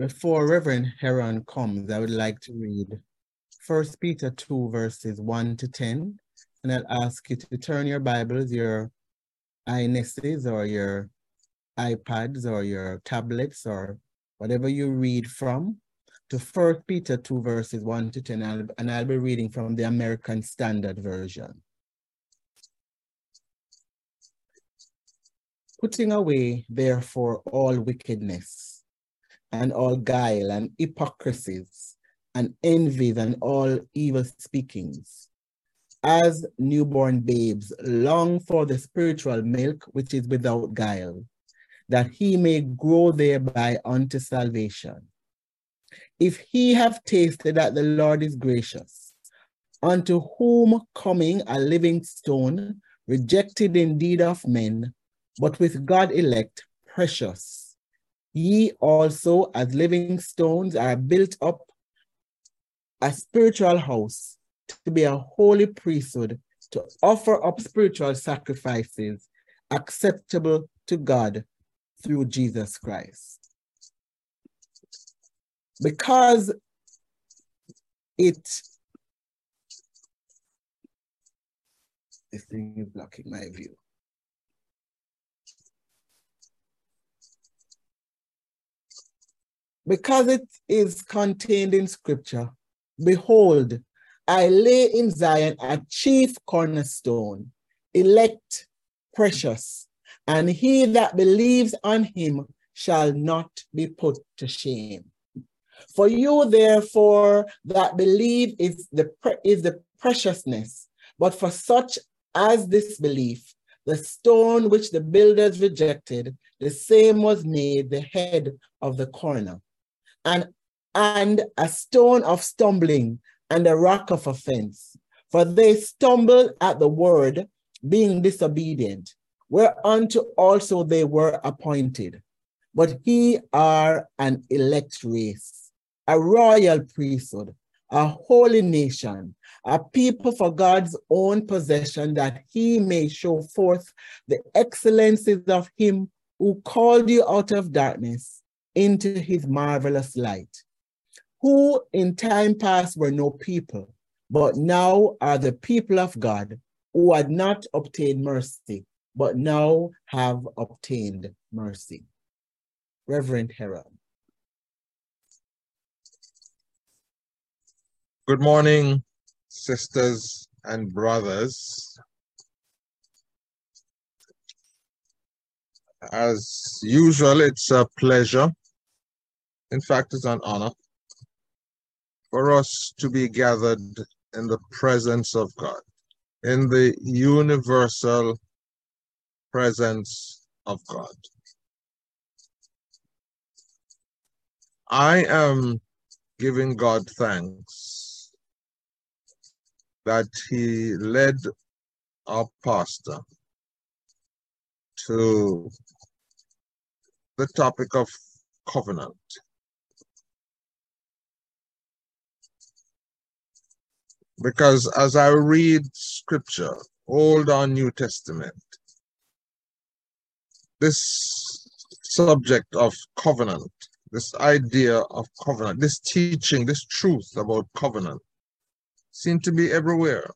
Before Reverend Heron comes, I would like to read First Peter 2, verses 1 to 10. And I'll ask you to turn your Bibles, your iNeses or your iPads or your tablets or whatever you read from to First Peter 2, verses 1 to 10. And I'll be reading from the American Standard Version. Putting away, therefore, all wickedness and all guile and hypocrisies and envies and all evil speakings. As newborn babes long for the spiritual milk which is without guile, that he may grow thereby unto salvation. If he have tasted that the Lord is gracious, unto whom coming a living stone, rejected indeed of men, but with God elect, precious. Ye also, as living stones, are built up a spiritual house to be a holy priesthood, to offer up spiritual sacrifices acceptable to God through Jesus Christ. Because it this thing is blocking my view. Because it is contained in scripture. Behold, I lay in Zion a chief cornerstone, elect, precious, and he that believes on him shall not be put to shame. For you, therefore, that believe is the, is the preciousness, but for such as this belief, the stone which the builders rejected, the same was made the head of the corner and, and a stone of stumbling and a rock of offense. For they stumbled at the word, being disobedient, whereunto also they were appointed. But he are an elect race, a royal priesthood, a holy nation, a people for God's own possession, that he may show forth the excellencies of him who called you out of darkness into his marvelous light, who in time past were no people, but now are the people of God, who had not obtained mercy, but now have obtained mercy. Reverend Heron. Good morning, sisters and brothers. As usual, it's a pleasure in fact, it's an honor for us to be gathered in the presence of God, in the universal presence of God. I am giving God thanks that He led our pastor to the topic of covenant. Because as I read scripture, Old or New Testament, this subject of covenant, this idea of covenant, this teaching, this truth about covenant seem to be everywhere.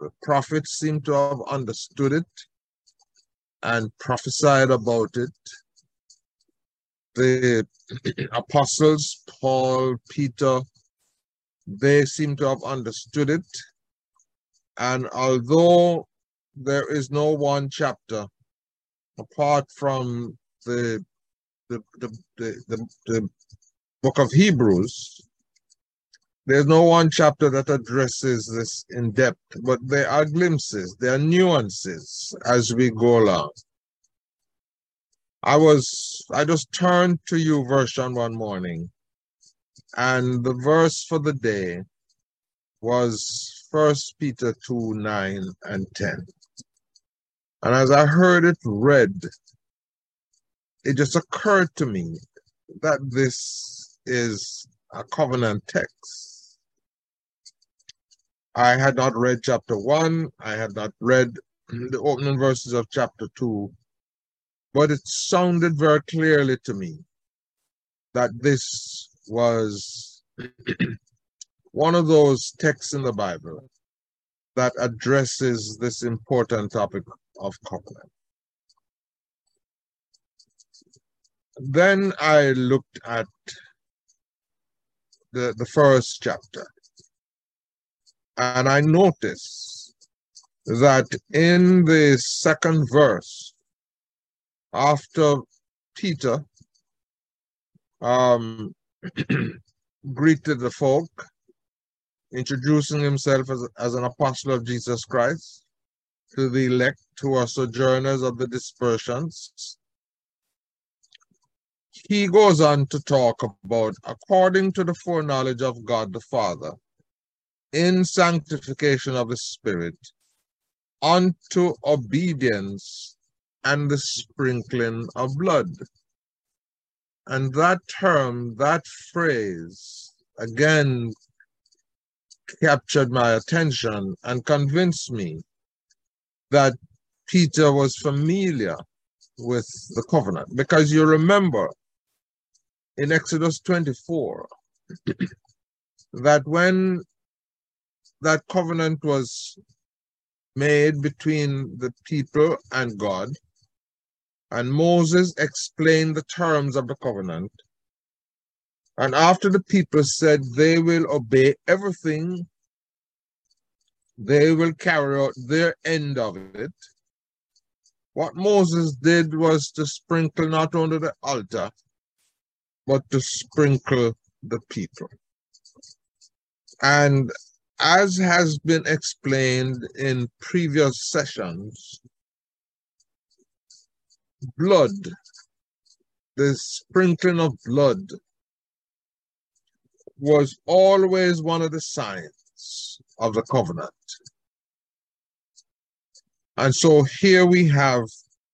The prophets seem to have understood it and prophesied about it. The apostles, Paul, Peter, they seem to have understood it. And although there is no one chapter apart from the the, the, the, the, the book of Hebrews, there's no one chapter that addresses this in depth, but there are glimpses, there are nuances as we go along. I was, I just turned to YouVersion one morning and the verse for the day was First Peter 2 9 and 10. And as I heard it read, it just occurred to me that this is a covenant text. I had not read chapter 1, I had not read the opening verses of chapter 2, but it sounded very clearly to me that this was one of those texts in the Bible that addresses this important topic of covenant. Then I looked at the, the first chapter and I noticed that in the second verse, after Peter um, greeted the folk, introducing himself as, as an apostle of Jesus Christ to the elect who are sojourners of the dispersions. He goes on to talk about, according to the foreknowledge of God the Father, in sanctification of the Spirit, unto obedience and the sprinkling of blood. And that term, that phrase, again captured my attention and convinced me that Peter was familiar with the covenant. Because you remember in Exodus 24 that when that covenant was made between the people and God, and Moses explained the terms of the covenant. And after the people said they will obey everything, they will carry out their end of it. What Moses did was to sprinkle not only the altar, but to sprinkle the people. And as has been explained in previous sessions, blood, the sprinkling of blood, was always one of the signs of the covenant. And so here we have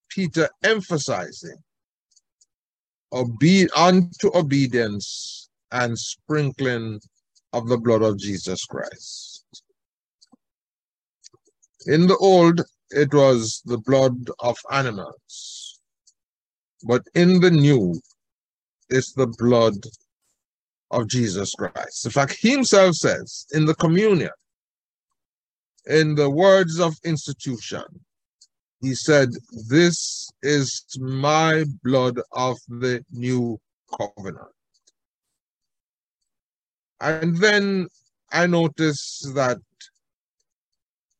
Peter emphasizing obe- unto obedience and sprinkling of the blood of Jesus Christ. In the old, it was the blood of animals. But in the new, it's the blood of Jesus Christ. In fact, he himself says in the communion, in the words of institution, he said, This is my blood of the new covenant. And then I noticed that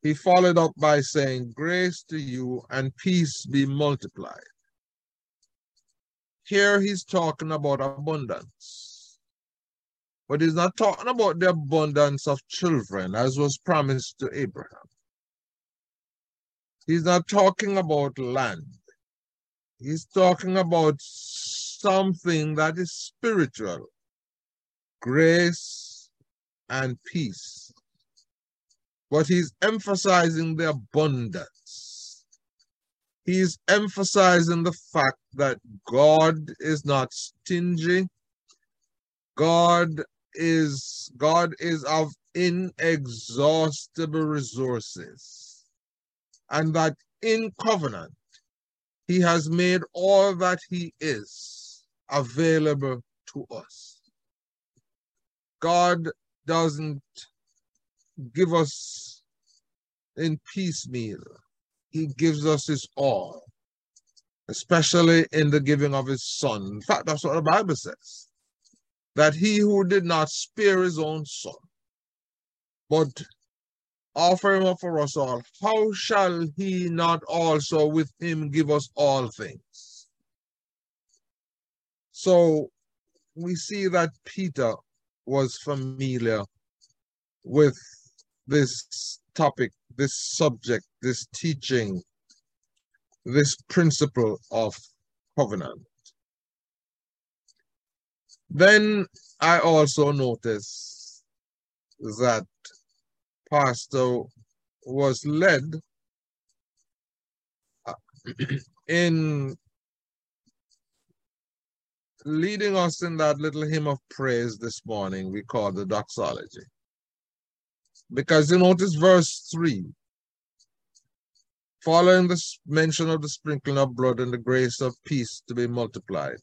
he followed up by saying, Grace to you and peace be multiplied. Here he's talking about abundance. But he's not talking about the abundance of children as was promised to Abraham. He's not talking about land. He's talking about something that is spiritual, grace and peace. But he's emphasizing the abundance he's emphasizing the fact that God is not stingy. God is God is of inexhaustible resources. And that in covenant, he has made all that he is available to us. God doesn't give us in piecemeal he gives us his all, especially in the giving of his son. In fact, that's what the Bible says. That he who did not spare his own son, but offer him up for us all, how shall he not also with him give us all things? So we see that Peter was familiar with this topic this subject, this teaching, this principle of covenant. Then I also noticed that Pastor was led uh, in leading us in that little hymn of praise this morning we call the doxology. Because you notice verse 3 following the mention of the sprinkling of blood and the grace of peace to be multiplied.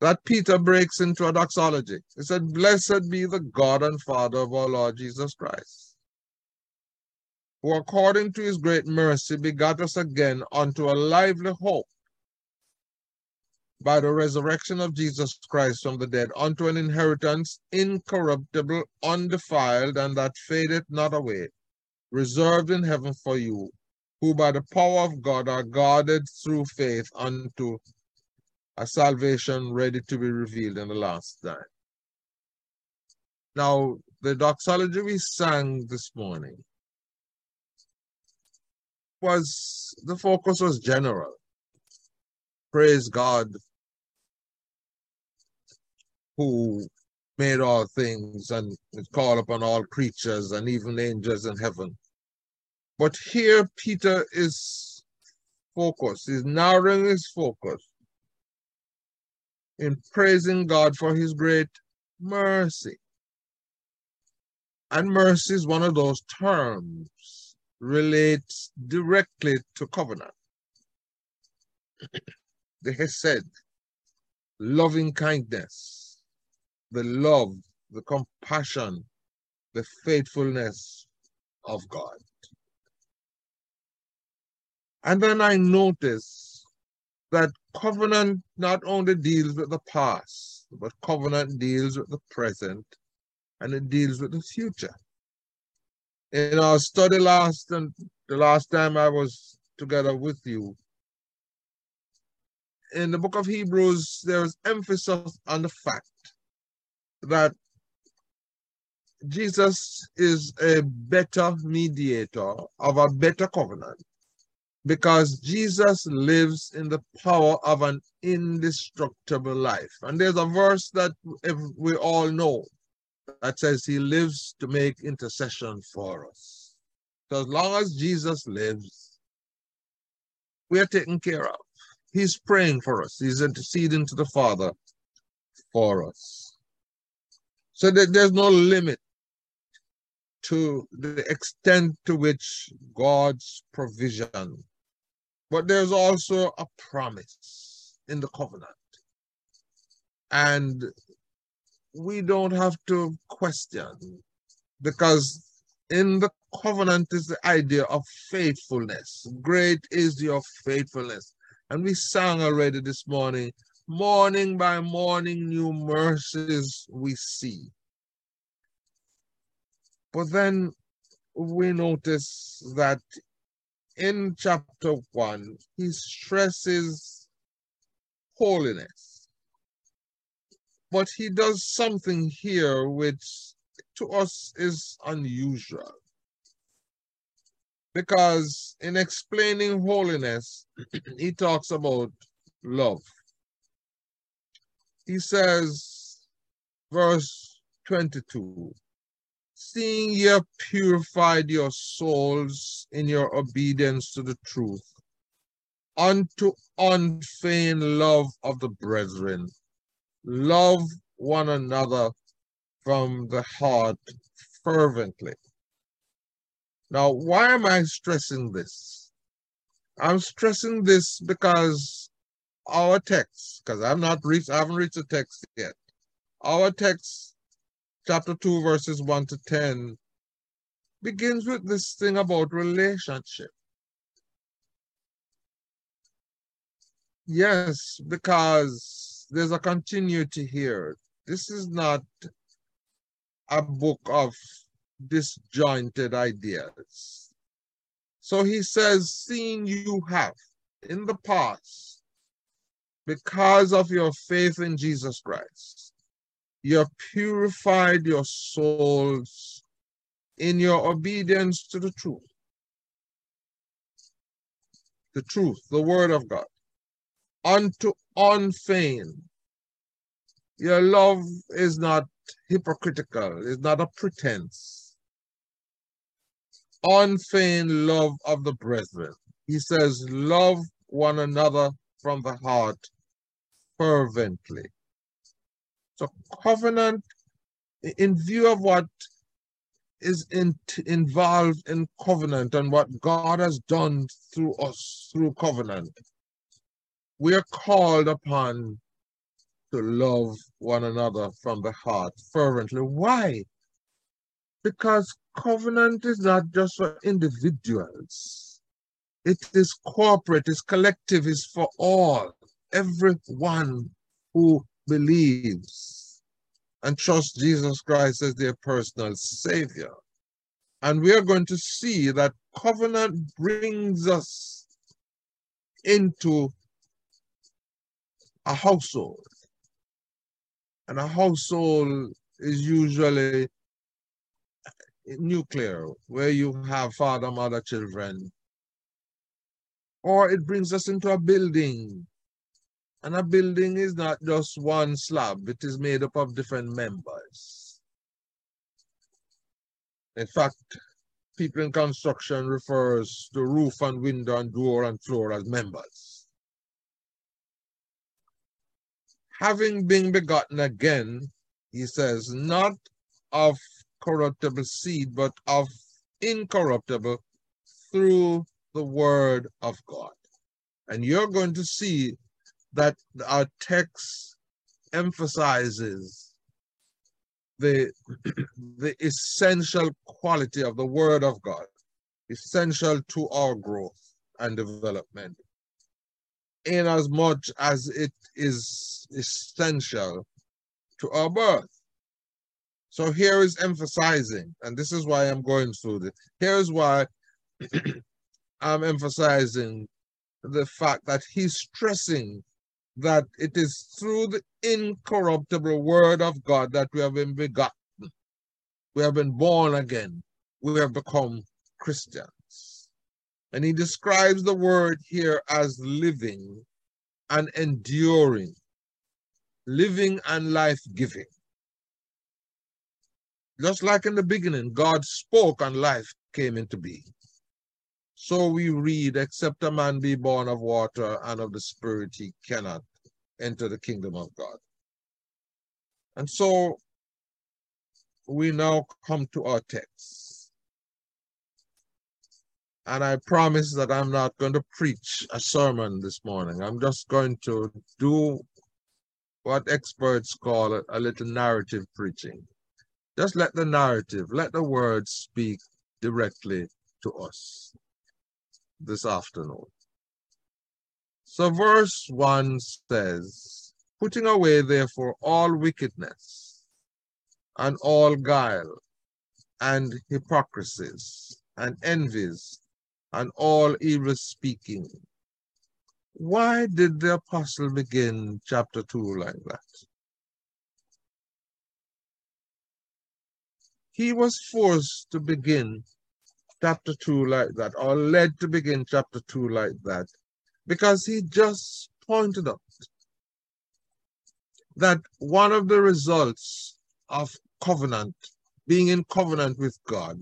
that Peter breaks into a doxology. He said, Blessed be the God and Father of our Lord Jesus Christ, who according to his great mercy begat us again unto a lively hope by the resurrection of Jesus Christ from the dead, unto an inheritance incorruptible, undefiled, and that fadeth not away, reserved in heaven for you, who by the power of God are guarded through faith unto a salvation ready to be revealed in the last time. Now, the doxology we sang this morning was the focus was general. Praise God who made all things and is called upon all creatures and even angels in heaven. But here Peter is focused, he's narrowing his focus in praising God for his great mercy. And mercy is one of those terms relates directly to covenant. the Hesed, loving kindness, the love, the compassion, the faithfulness of God. And then I notice that covenant not only deals with the past, but covenant deals with the present and it deals with the future. In our study last and the last time I was together with you, in the book of Hebrews, there is emphasis on the fact that Jesus is a better mediator of a better covenant because Jesus lives in the power of an indestructible life. And there's a verse that we all know that says he lives to make intercession for us. So as long as Jesus lives, we are taken care of. He's praying for us. He's interceding to the Father for us. So that there's no limit to the extent to which God's provision but there's also a promise in the covenant. And we don't have to question because in the covenant is the idea of faithfulness. Great is your faithfulness. And we sang already this morning, morning by morning, new mercies we see. But then we notice that in chapter 1, he stresses holiness. But he does something here which to us is unusual. Because in explaining holiness, he talks about love. He says, verse 22 seeing ye have purified your souls in your obedience to the truth, unto unfeigned love of the brethren. Love one another from the heart fervently. Now, why am I stressing this? I'm stressing this because our text, because I'm not reached, I haven't reached the text yet. Our text chapter 2, verses 1 to 10, begins with this thing about relationship. Yes, because there's a continuity here. This is not a book of disjointed ideas. So he says, seeing you have in the past, because of your faith in Jesus Christ, you have purified your souls in your obedience to the truth. The truth, the word of God, unto unfeigned. Your love is not hypocritical, it's not a pretense. Unfeigned love of the brethren. He says, love one another from the heart fervently. So covenant, in view of what is in, involved in covenant and what God has done through us through covenant, we are called upon to love one another from the heart fervently. Why? Because covenant is not just for individuals. It is corporate, it's collective, it's for all, everyone who believes and trusts Jesus Christ as their personal Savior. And we are going to see that covenant brings us into a household. And a household is usually nuclear, where you have father, mother, children. Or it brings us into a building. And a building is not just one slab, it is made up of different members. In fact, people in construction refers to roof and window and door and floor as members. Having been begotten again, he says, not of corruptible seed, but of incorruptible through the word of God. And you're going to see that our text emphasizes the, the essential quality of the word of God, essential to our growth and development, in as much as it is essential to our birth. So here is emphasizing, and this is why I'm going through this. Here's why I'm emphasizing the fact that he's stressing that it is through the incorruptible word of God that we have been begotten. We have been born again. We have become Christians. And he describes the word here as living and enduring, living and life giving. Just like in the beginning, God spoke and life came into being. So we read, except a man be born of water and of the Spirit, he cannot enter the kingdom of God. And so we now come to our text. And I promise that I'm not going to preach a sermon this morning. I'm just going to do what experts call a, a little narrative preaching. Just let the narrative, let the words speak directly to us this afternoon. So, verse 1 says, Putting away, therefore, all wickedness and all guile and hypocrisies and envies and all evil speaking. Why did the apostle begin chapter 2 like that? he was forced to begin chapter 2 like that, or led to begin chapter 2 like that, because he just pointed out that one of the results of covenant, being in covenant with God,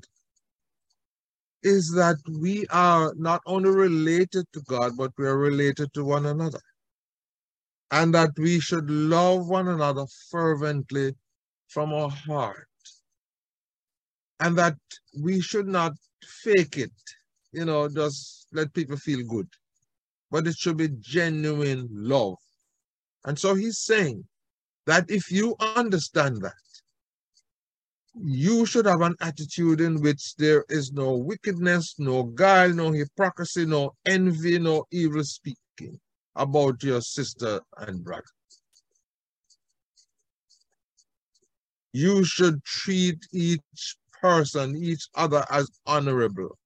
is that we are not only related to God, but we are related to one another. And that we should love one another fervently from our heart and that we should not fake it, you know, just let people feel good, but it should be genuine love. And so he's saying that if you understand that, you should have an attitude in which there is no wickedness, no guile, no hypocrisy, no envy, no evil speaking about your sister and brother. You should treat each person, each other as honorable.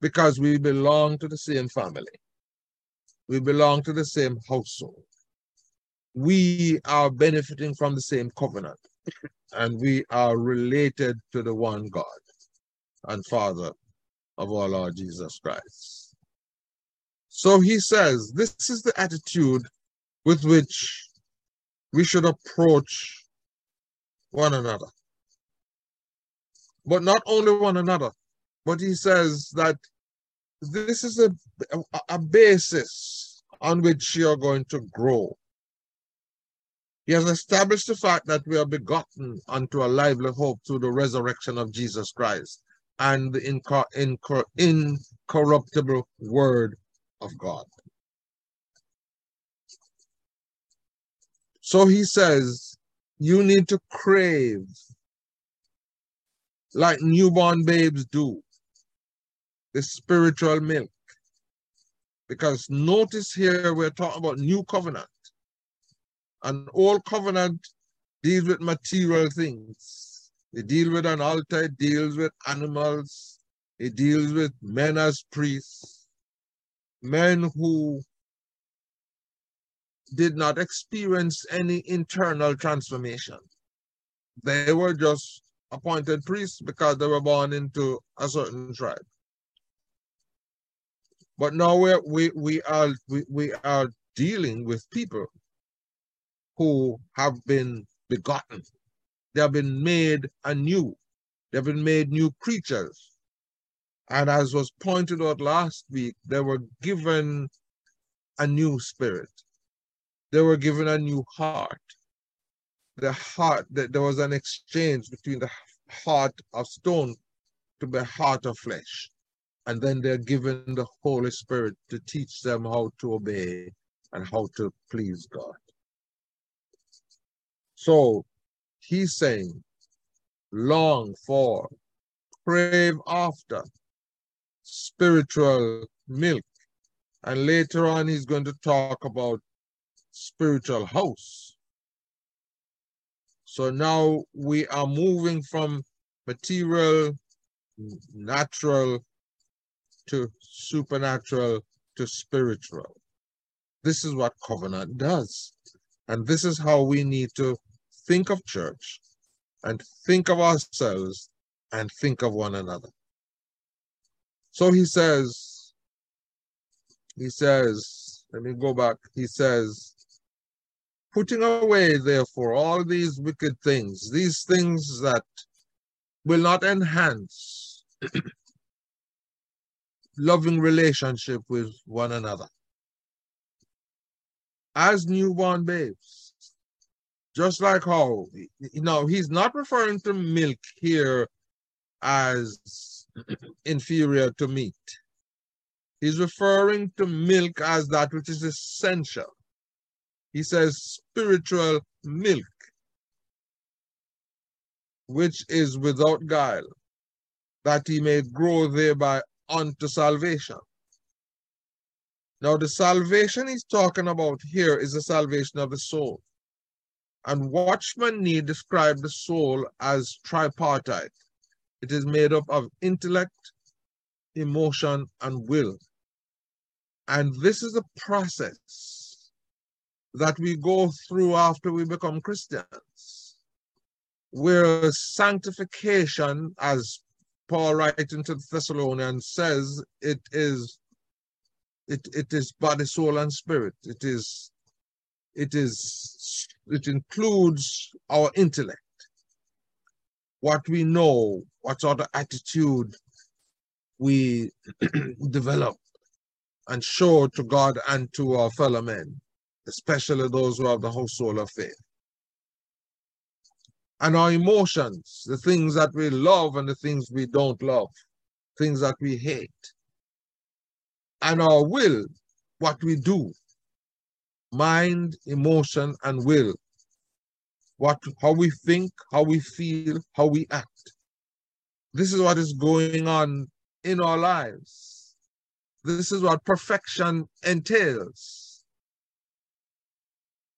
Because we belong to the same family. We belong to the same household. We are benefiting from the same covenant. And we are related to the one God and Father of our Lord Jesus Christ. So he says, this is the attitude with which we should approach one another. But not only one another, but he says that this is a, a, basis on which you're going to grow. He has established the fact that we are begotten unto a lively hope through the resurrection of Jesus Christ and the incor incor incorruptible word of God. So he says, you need to crave like newborn babes do the spiritual milk. Because notice here we're talking about new covenant. An old covenant deals with material things. It deals with an altar, it deals with animals, it deals with men as priests, men who did not experience any internal transformation. They were just appointed priests because they were born into a certain tribe. But now we're, we we are we, we are dealing with people who have been begotten. They have been made anew. They've been made new creatures. And as was pointed out last week, they were given a new spirit. They were given a new heart. The heart, that there was an exchange between the heart of stone to the heart of flesh. And then they're given the Holy Spirit to teach them how to obey and how to please God. So he's saying, long for, crave after spiritual milk. And later on, he's going to talk about spiritual house. So now we are moving from material, natural, to supernatural, to spiritual. This is what covenant does. And this is how we need to think of church and think of ourselves and think of one another. So he says, he says, let me go back. He says, putting away, therefore, all these wicked things, these things that will not enhance loving relationship with one another. As newborn babes, just like how, you know, he's not referring to milk here as inferior to meat. He's referring to milk as that which is essential. He says spiritual milk, which is without guile, that he may grow thereby unto salvation. Now, the salvation he's talking about here is the salvation of the soul. And Watchman Nee described the soul as tripartite. It is made up of intellect, emotion, and will. And this is a process that we go through after we become Christians, where sanctification, as Paul writing to the Thessalonians says, it is it, it is body, soul, and spirit. It is it is it includes our intellect, what we know, what sort of attitude we develop and show to God and to our fellow men, especially those who have the soul of faith. And our emotions, the things that we love and the things we don't love, things that we hate. And our will, what we do, mind, emotion, and will. What, how we think, how we feel, how we act. This is what is going on in our lives. This is what perfection entails.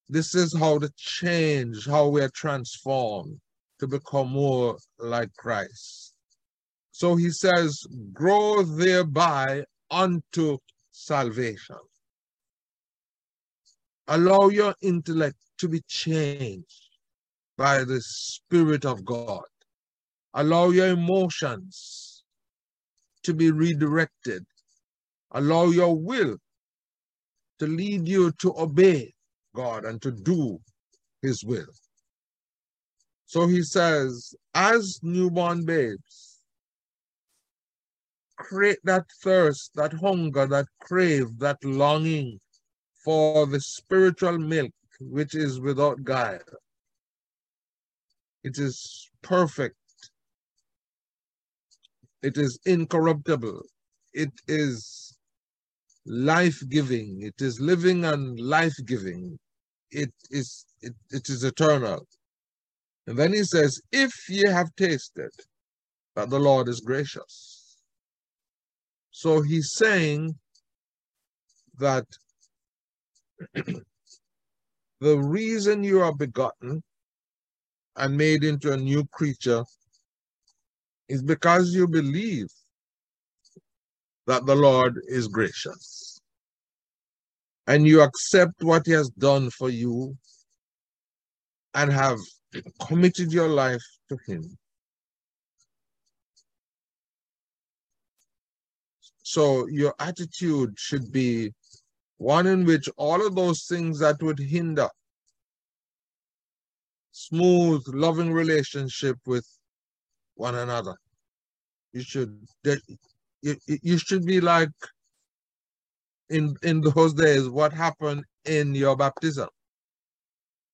This is how the change, how we are transformed to become more like Christ. So he says, grow thereby unto salvation. Allow your intellect to be changed by the Spirit of God. Allow your emotions to be redirected. Allow your will to lead you to obey God and to do his will. So he says, as newborn babes, create that thirst, that hunger, that crave, that longing for the spiritual milk which is without guile. It is perfect. It is incorruptible. It is life giving. It is living and life giving. It is it, it is eternal. And then he says, if ye have tasted that the Lord is gracious. So he's saying that the reason you are begotten and made into a new creature is because you believe that the Lord is gracious. And you accept what he has done for you and have committed your life to him. So your attitude should be one in which all of those things that would hinder smooth, loving relationship with one another. You should you, you should be like in in those days what happened in your baptism.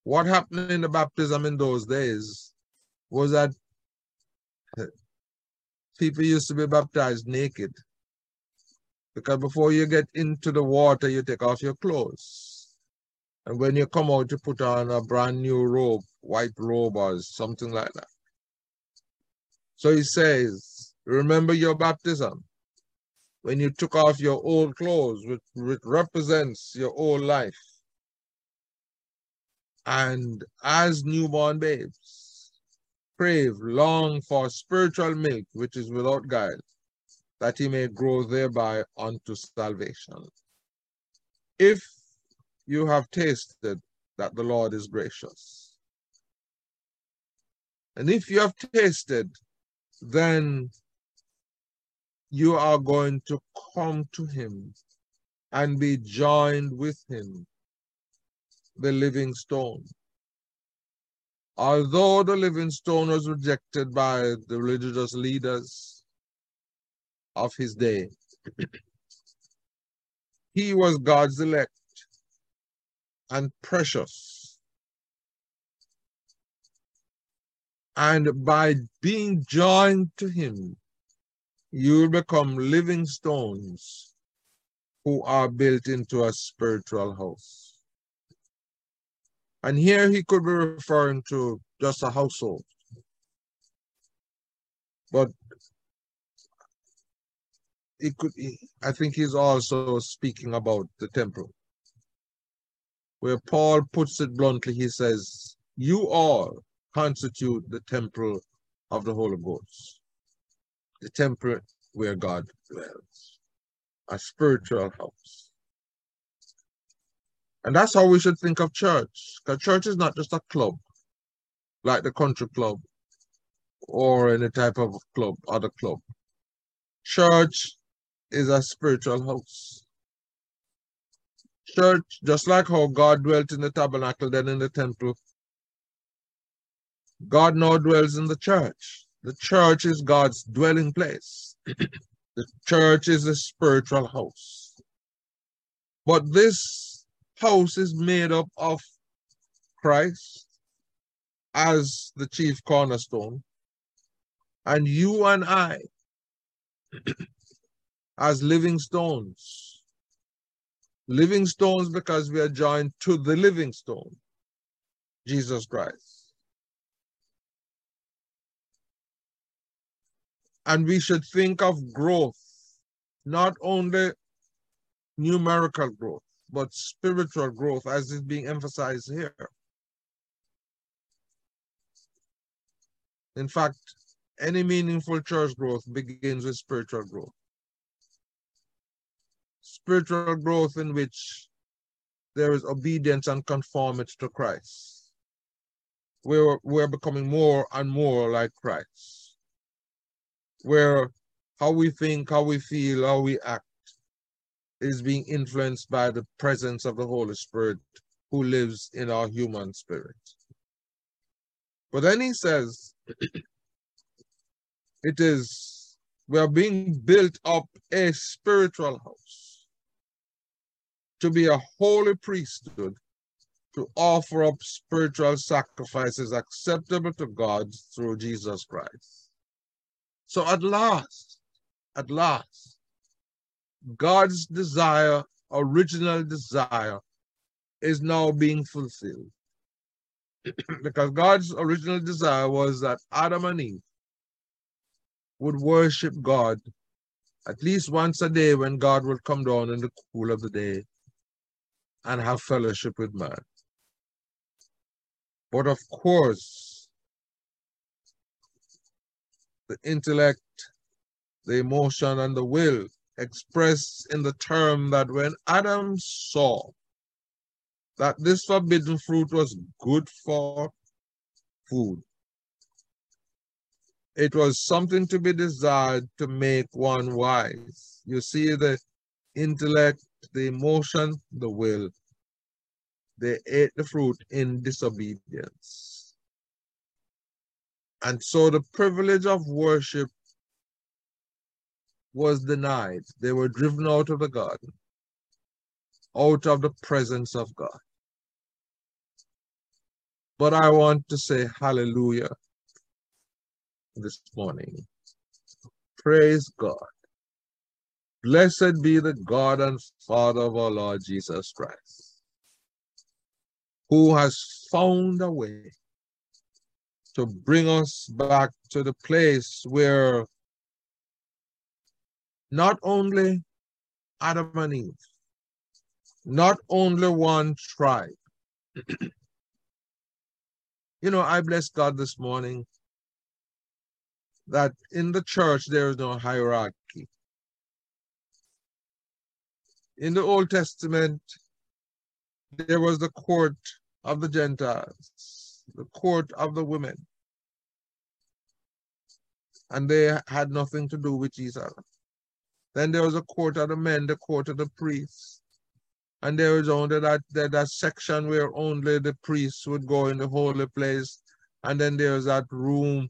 What happened in the baptism in those days was that people used to be baptized naked. Because before you get into the water, you take off your clothes. And when you come out, you put on a brand new robe, white robe or something like that. So he says, remember your baptism. When you took off your old clothes, which, which represents your old life. And as newborn babes, crave, long for spiritual milk, which is without guile, that he may grow thereby unto salvation. If you have tasted that the Lord is gracious. And if you have tasted, then you are going to come to him and be joined with him, the living stone. Although the living stone was rejected by the religious leaders, of his day. he was God's elect and precious. And by being joined to him, you will become living stones who are built into a spiritual house. And here he could be referring to just a household. But it could I think he's also speaking about the temple. Where Paul puts it bluntly, he says, You all constitute the temple of the Holy Ghost, the temple where God dwells, a spiritual house. And that's how we should think of church. Because church is not just a club, like the country club or any type of club, other club. Church is a spiritual house. Church, just like how God dwelt in the tabernacle, then in the temple, God now dwells in the church. The church is God's dwelling place. the church is a spiritual house. But this house is made up of Christ as the chief cornerstone, and you and I as living stones. Living stones because we are joined to the living stone, Jesus Christ. And we should think of growth, not only numerical growth, but spiritual growth as is being emphasized here. In fact, any meaningful church growth begins with spiritual growth spiritual growth in which there is obedience and conformity to Christ. We're, we're becoming more and more like Christ. Where how we think, how we feel, how we act is being influenced by the presence of the Holy Spirit who lives in our human spirit. But then he says, it is, we are being built up a spiritual house to be a holy priesthood, to offer up spiritual sacrifices acceptable to God through Jesus Christ. So at last, at last, God's desire, original desire, is now being fulfilled. because God's original desire was that Adam and Eve would worship God at least once a day when God would come down in the cool of the day and have fellowship with man. But of course, the intellect, the emotion, and the will expressed in the term that when Adam saw that this forbidden fruit was good for food, it was something to be desired to make one wise. You see the intellect, the emotion, the will. They ate the fruit in disobedience. And so the privilege of worship was denied. They were driven out of the garden, out of the presence of God. But I want to say hallelujah this morning. Praise God. Blessed be the God and Father of our Lord Jesus Christ, who has found a way to bring us back to the place where not only Adam and Eve, not only one tribe. you know, I bless God this morning that in the church there is no hierarchy. In the Old Testament, there was the court of the Gentiles, the court of the women, and they had nothing to do with other. Then there was a court of the men, the court of the priests. And there was only that, that, that section where only the priests would go in the holy place. And then there was that room,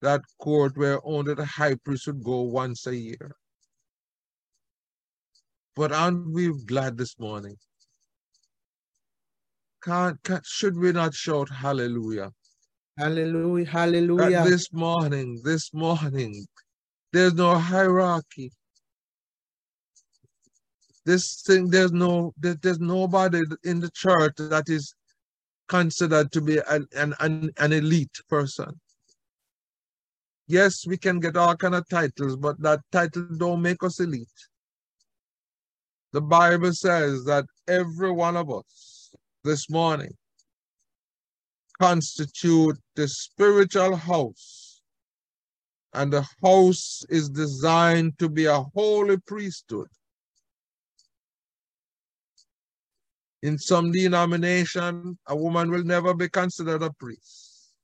that court where only the high priest would go once a year. But aren't we glad this morning? Can't, can't, should we not shout hallelujah? Hallelujah, hallelujah. That this morning, this morning, there's no hierarchy this thing there's no there, there's nobody in the church that is considered to be an, an, an, an elite person yes we can get all kind of titles but that title don't make us elite the bible says that every one of us this morning constitute the spiritual house. And the house is designed to be a holy priesthood. In some denomination, a woman will never be considered a priest.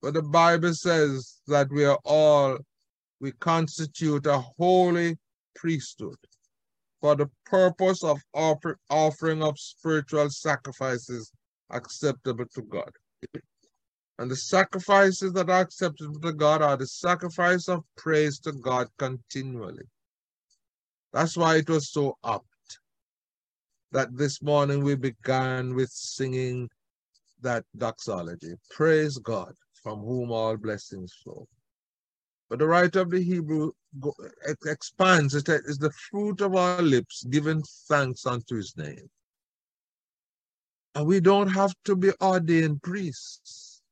But the Bible says that we are all, we constitute a holy priesthood for the purpose of offer, offering up spiritual sacrifices acceptable to God. And the sacrifices that are acceptable to God are the sacrifice of praise to God continually. That's why it was so apt that this morning we began with singing that doxology. Praise God, from whom all blessings flow. But the writer of the Hebrew expands it is the fruit of our lips, giving thanks unto his name. And we don't have to be ordained priests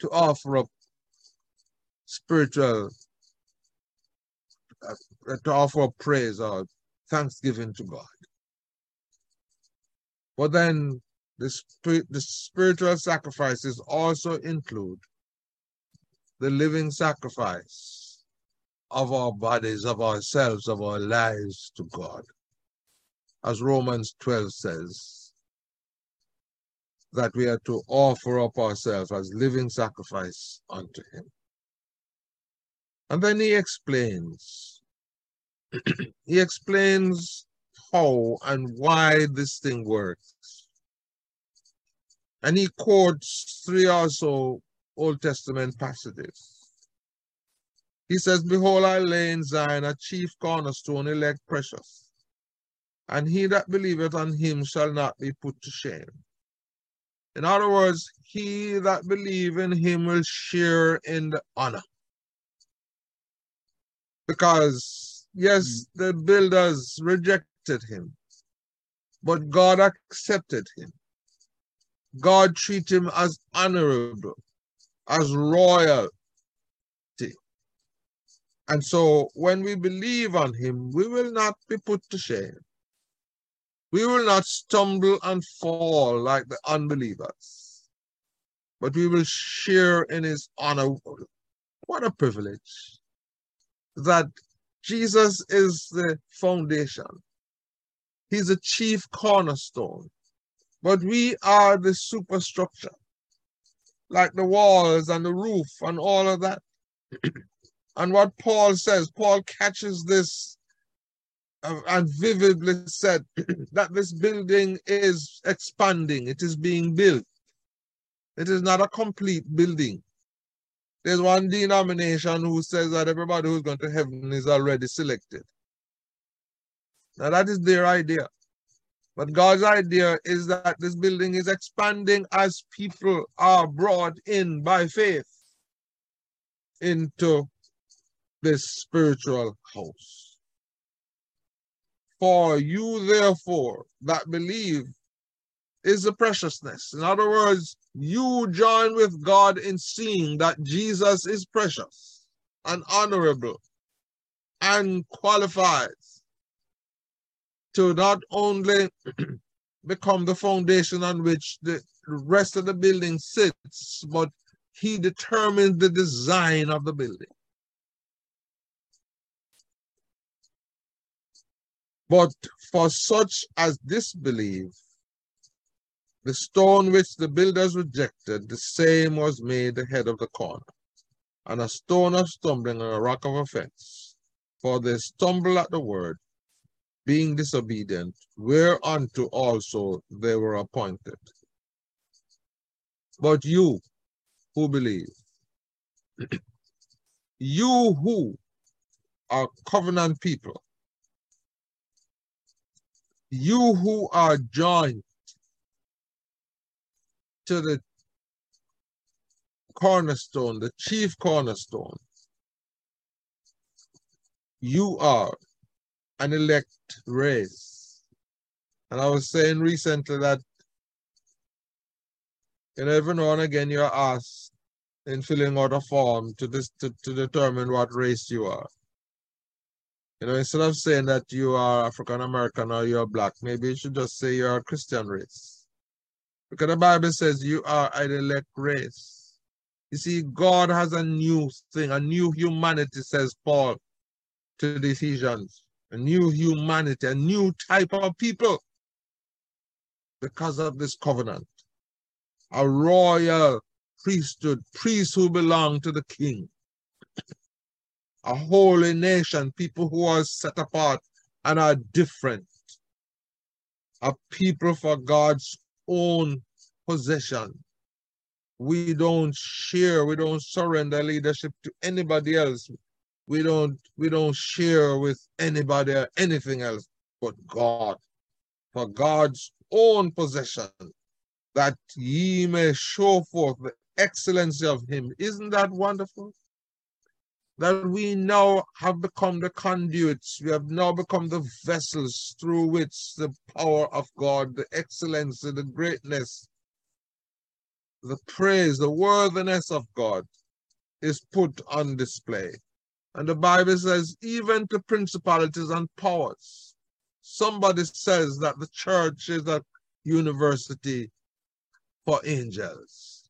to offer up spiritual, uh, to offer up praise or thanksgiving to God. But then the, the spiritual sacrifices also include the living sacrifice of our bodies, of ourselves, of our lives to God. As Romans 12 says, that we are to offer up ourselves as living sacrifice unto Him. And then he explains, he explains how and why this thing works. And he quotes three also Old Testament passages. He says, Behold, I lay in Zion a chief cornerstone, elect precious, and he that believeth on him shall not be put to shame. In other words, he that believe in him will share in the honor. Because, yes, mm. the builders rejected him. but God accepted him. God treated him as honorable, as royalty. And so when we believe on him, we will not be put to shame. We will not stumble and fall like the unbelievers, but we will share in his honor. What a privilege that Jesus is the foundation. He's the chief cornerstone. But we are the superstructure, like the walls and the roof and all of that. and what Paul says, Paul catches this uh, and vividly said that this building is expanding, it is being built. It is not a complete building. There's one denomination who says that everybody who's going to heaven is already selected. Now, that is their idea. But God's idea is that this building is expanding as people are brought in by faith into this spiritual house. For you, therefore, that believe is the preciousness. In other words, you join with God in seeing that Jesus is precious and honorable and qualifies to not only become the foundation on which the rest of the building sits, but he determines the design of the building. But for such as disbelieve, the stone which the builders rejected, the same was made the head of the corner, and a stone of stumbling and a rock of offense. For they stumble at the word, being disobedient, whereunto also they were appointed. But you who believe, you who are covenant people, you who are joined to the cornerstone, the chief cornerstone, you are an elect race. And I was saying recently that you know, every now and again you're asked in filling out a form to, this, to, to determine what race you are. You know, instead of saying that you are African American or you're black, maybe you should just say you're a Christian race. Because the Bible says you are an elect race. You see, God has a new thing, a new humanity, says Paul to the Ephesians a new humanity, a new type of people because of this covenant. A royal priesthood, priests who belong to the king. A holy nation, people who are set apart and are different. A people for God's own possession. We don't share, we don't surrender leadership to anybody else we don't we don't share with anybody or anything else but God. For God's own possession, that ye may show forth the excellency of him. Isn't that wonderful? That we now have become the conduits, we have now become the vessels through which the power of God, the excellency, the greatness, the praise, the worthiness of God is put on display. And the Bible says, even to principalities and powers. Somebody says that the church is a university for angels.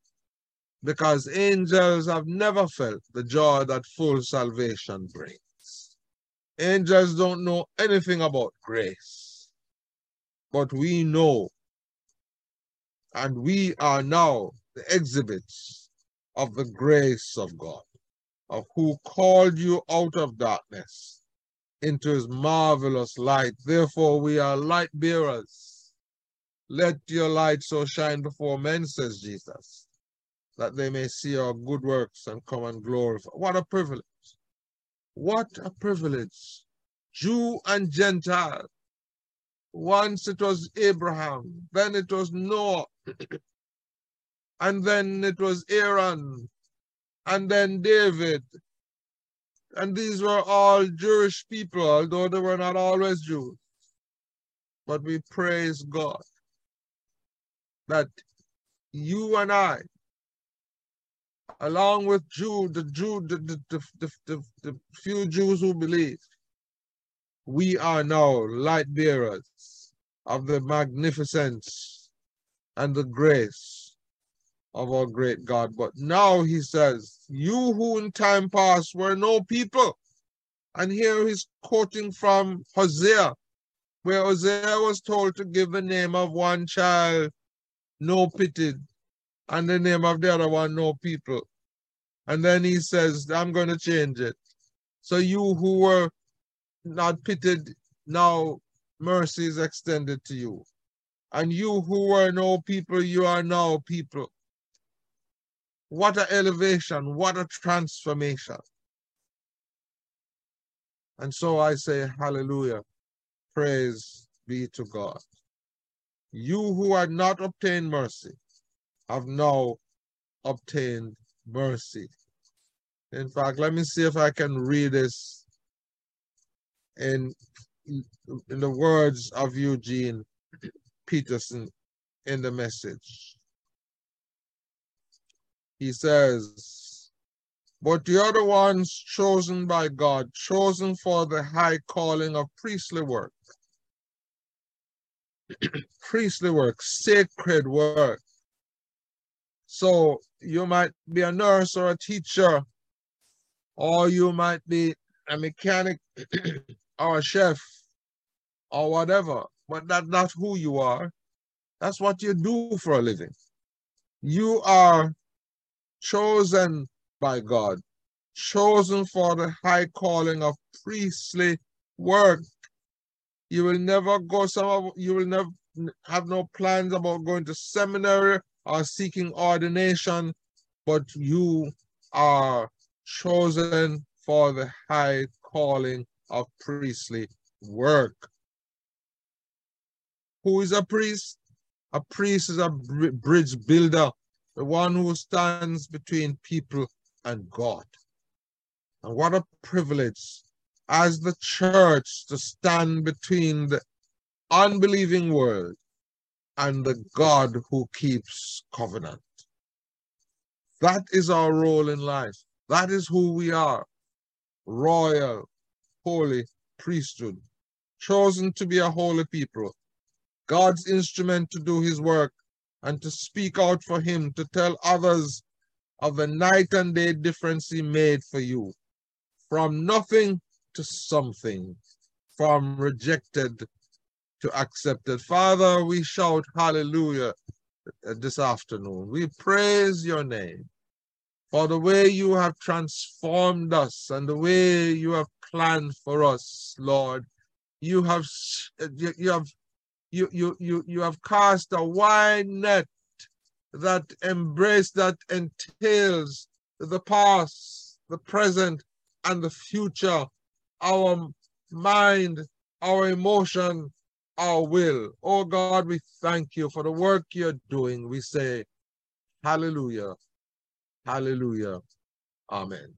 Because angels have never felt the joy that full salvation brings. Angels don't know anything about grace. But we know, and we are now the exhibits of the grace of God who called you out of darkness into his marvelous light. Therefore, we are light bearers. Let your light so shine before men, says Jesus, that they may see our good works and come and glorify. What a privilege! What a privilege! Jew and Gentile. Once it was Abraham, then it was Noah, and then it was Aaron, and then David. And these were all Jewish people, although they were not always Jews. but we praise God that you and I, along with Jew, the Jew, the, the, the, the, few Jews who believe, we are now light bearers of the magnificence and the grace of our great God. But now he says, You who in time past were no people. And here he's quoting from Hosea, where Hosea was told to give the name of one child, no pity, and the name of the other one, no people. And then he says, I'm going to change it. So you who were not pitied, now mercy is extended to you. And you who were no people, you are now people. What an elevation, what a transformation. And so I say, hallelujah, praise be to God. You who had not obtained mercy have now obtained mercy. In fact, let me see if I can read this in, in the words of Eugene Peterson in the message. He says, but the other ones chosen by God, chosen for the high calling of priestly work, priestly work, sacred work. So you might be a nurse or a teacher, or you might be a mechanic or a chef or whatever, but that's not who you are. That's what you do for a living. You are chosen by God, chosen for the high calling of priestly work. You will never go some of you will never have no plans about going to seminary or seeking ordination, but you are chosen for the high calling of priestly work. Who is a priest? A priest is a bridge builder, the one who stands between people and God. And what a privilege as the church to stand between the unbelieving world and the God who keeps covenant. That is our role in life. That is who we are. Royal, holy priesthood, chosen to be a holy people, God's instrument to do his work and to speak out for him, to tell others of the night and day difference he made for you. From nothing to something, from rejected to accepted. Father, we shout hallelujah uh, this afternoon. We praise your name for the way you have transformed us and the way you have planned for us, Lord. You have uh, you have you you you you have cast a wide net that embrace that entails the past, the present, and the future, our mind, our emotion, our will. Oh God, we thank you for the work you're doing. We say, Hallelujah, Hallelujah, Amen.